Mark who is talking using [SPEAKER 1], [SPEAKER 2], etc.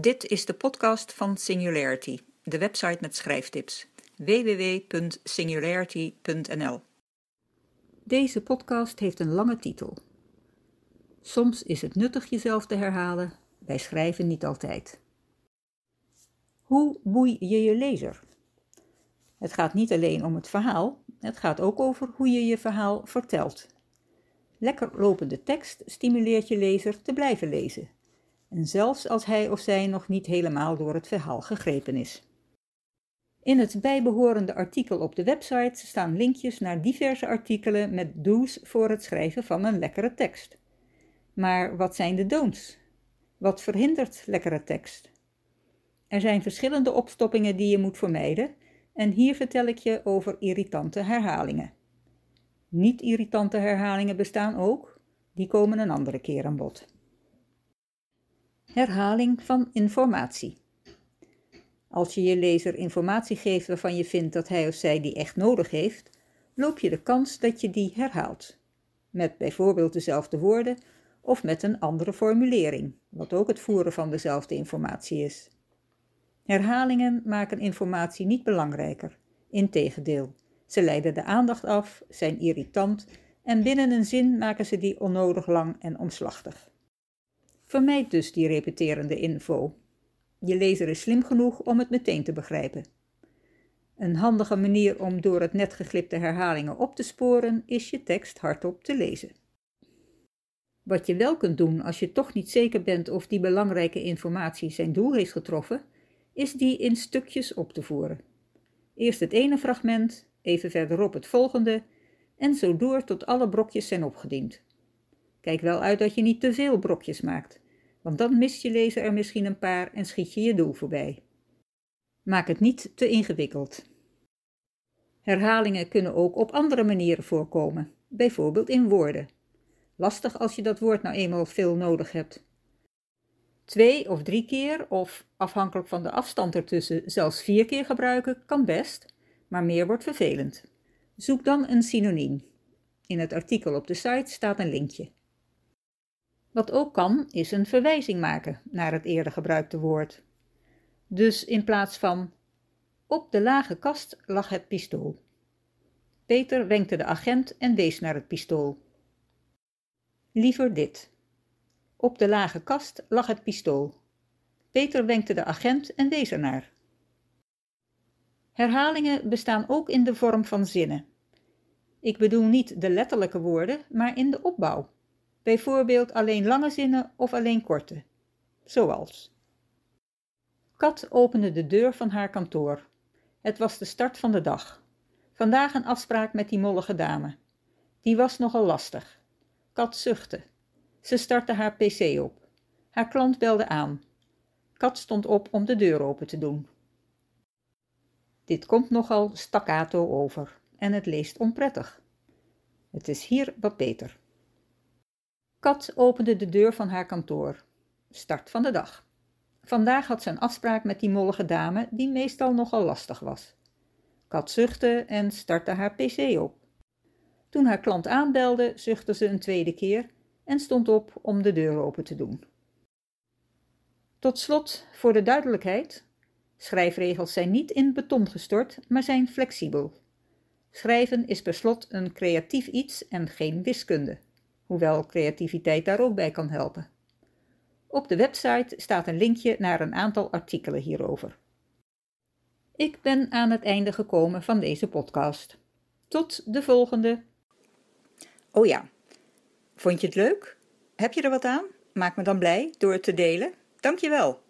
[SPEAKER 1] Dit is de podcast van Singularity, de website met schrijftips. www.singularity.nl Deze podcast heeft een lange titel. Soms is het nuttig jezelf te herhalen, bij schrijven niet altijd. Hoe boei je je lezer? Het gaat niet alleen om het verhaal, het gaat ook over hoe je je verhaal vertelt. Lekker lopende tekst stimuleert je lezer te blijven lezen en zelfs als hij of zij nog niet helemaal door het verhaal gegrepen is. In het bijbehorende artikel op de website staan linkjes naar diverse artikelen met do's voor het schrijven van een lekkere tekst. Maar wat zijn de don'ts? Wat verhindert lekkere tekst? Er zijn verschillende opstoppingen die je moet vermijden en hier vertel ik je over irritante herhalingen. Niet-irritante herhalingen bestaan ook, die komen een andere keer aan bod. Herhaling van informatie. Als je je lezer informatie geeft waarvan je vindt dat hij of zij die echt nodig heeft, loop je de kans dat je die herhaalt. Met bijvoorbeeld dezelfde woorden of met een andere formulering, wat ook het voeren van dezelfde informatie is. Herhalingen maken informatie niet belangrijker. Integendeel, ze leiden de aandacht af, zijn irritant en binnen een zin maken ze die onnodig lang en omslachtig. Vermijd dus die repeterende info. Je lezer is slim genoeg om het meteen te begrijpen. Een handige manier om door het net geglipte herhalingen op te sporen is je tekst hardop te lezen. Wat je wel kunt doen als je toch niet zeker bent of die belangrijke informatie zijn doel heeft getroffen, is die in stukjes op te voeren. Eerst het ene fragment, even verderop het volgende en zo door tot alle brokjes zijn opgediend. Kijk wel uit dat je niet te veel brokjes maakt, want dan mist je lezer er misschien een paar en schiet je je doel voorbij. Maak het niet te ingewikkeld. Herhalingen kunnen ook op andere manieren voorkomen, bijvoorbeeld in woorden. Lastig als je dat woord nou eenmaal veel nodig hebt. Twee of drie keer, of afhankelijk van de afstand ertussen, zelfs vier keer gebruiken kan best, maar meer wordt vervelend. Zoek dan een synoniem. In het artikel op de site staat een linkje. Wat ook kan, is een verwijzing maken naar het eerder gebruikte woord. Dus in plaats van op de lage kast lag het pistool. Peter wenkte de agent en wees naar het pistool. Liever dit. Op de lage kast lag het pistool. Peter wenkte de agent en wees ernaar. Herhalingen bestaan ook in de vorm van zinnen. Ik bedoel niet de letterlijke woorden, maar in de opbouw. Bijvoorbeeld alleen lange zinnen of alleen korte. Zoals. Kat opende de deur van haar kantoor. Het was de start van de dag. Vandaag een afspraak met die mollige dame. Die was nogal lastig. Kat zuchtte. Ze startte haar pc op. Haar klant belde aan. Kat stond op om de deur open te doen. Dit komt nogal staccato over en het leest onprettig. Het is hier wat beter. Kat opende de deur van haar kantoor. Start van de dag. Vandaag had ze een afspraak met die mollige dame die meestal nogal lastig was. Kat zuchtte en startte haar pc op. Toen haar klant aanbelde, zuchtte ze een tweede keer en stond op om de deur open te doen. Tot slot, voor de duidelijkheid, schrijfregels zijn niet in beton gestort, maar zijn flexibel. Schrijven is per slot een creatief iets en geen wiskunde hoewel creativiteit daar ook bij kan helpen. Op de website staat een linkje naar een aantal artikelen hierover. Ik ben aan het einde gekomen van deze podcast. Tot de volgende. Oh ja, vond je het leuk? Heb je er wat aan? Maak me dan blij door het te delen. Dankjewel.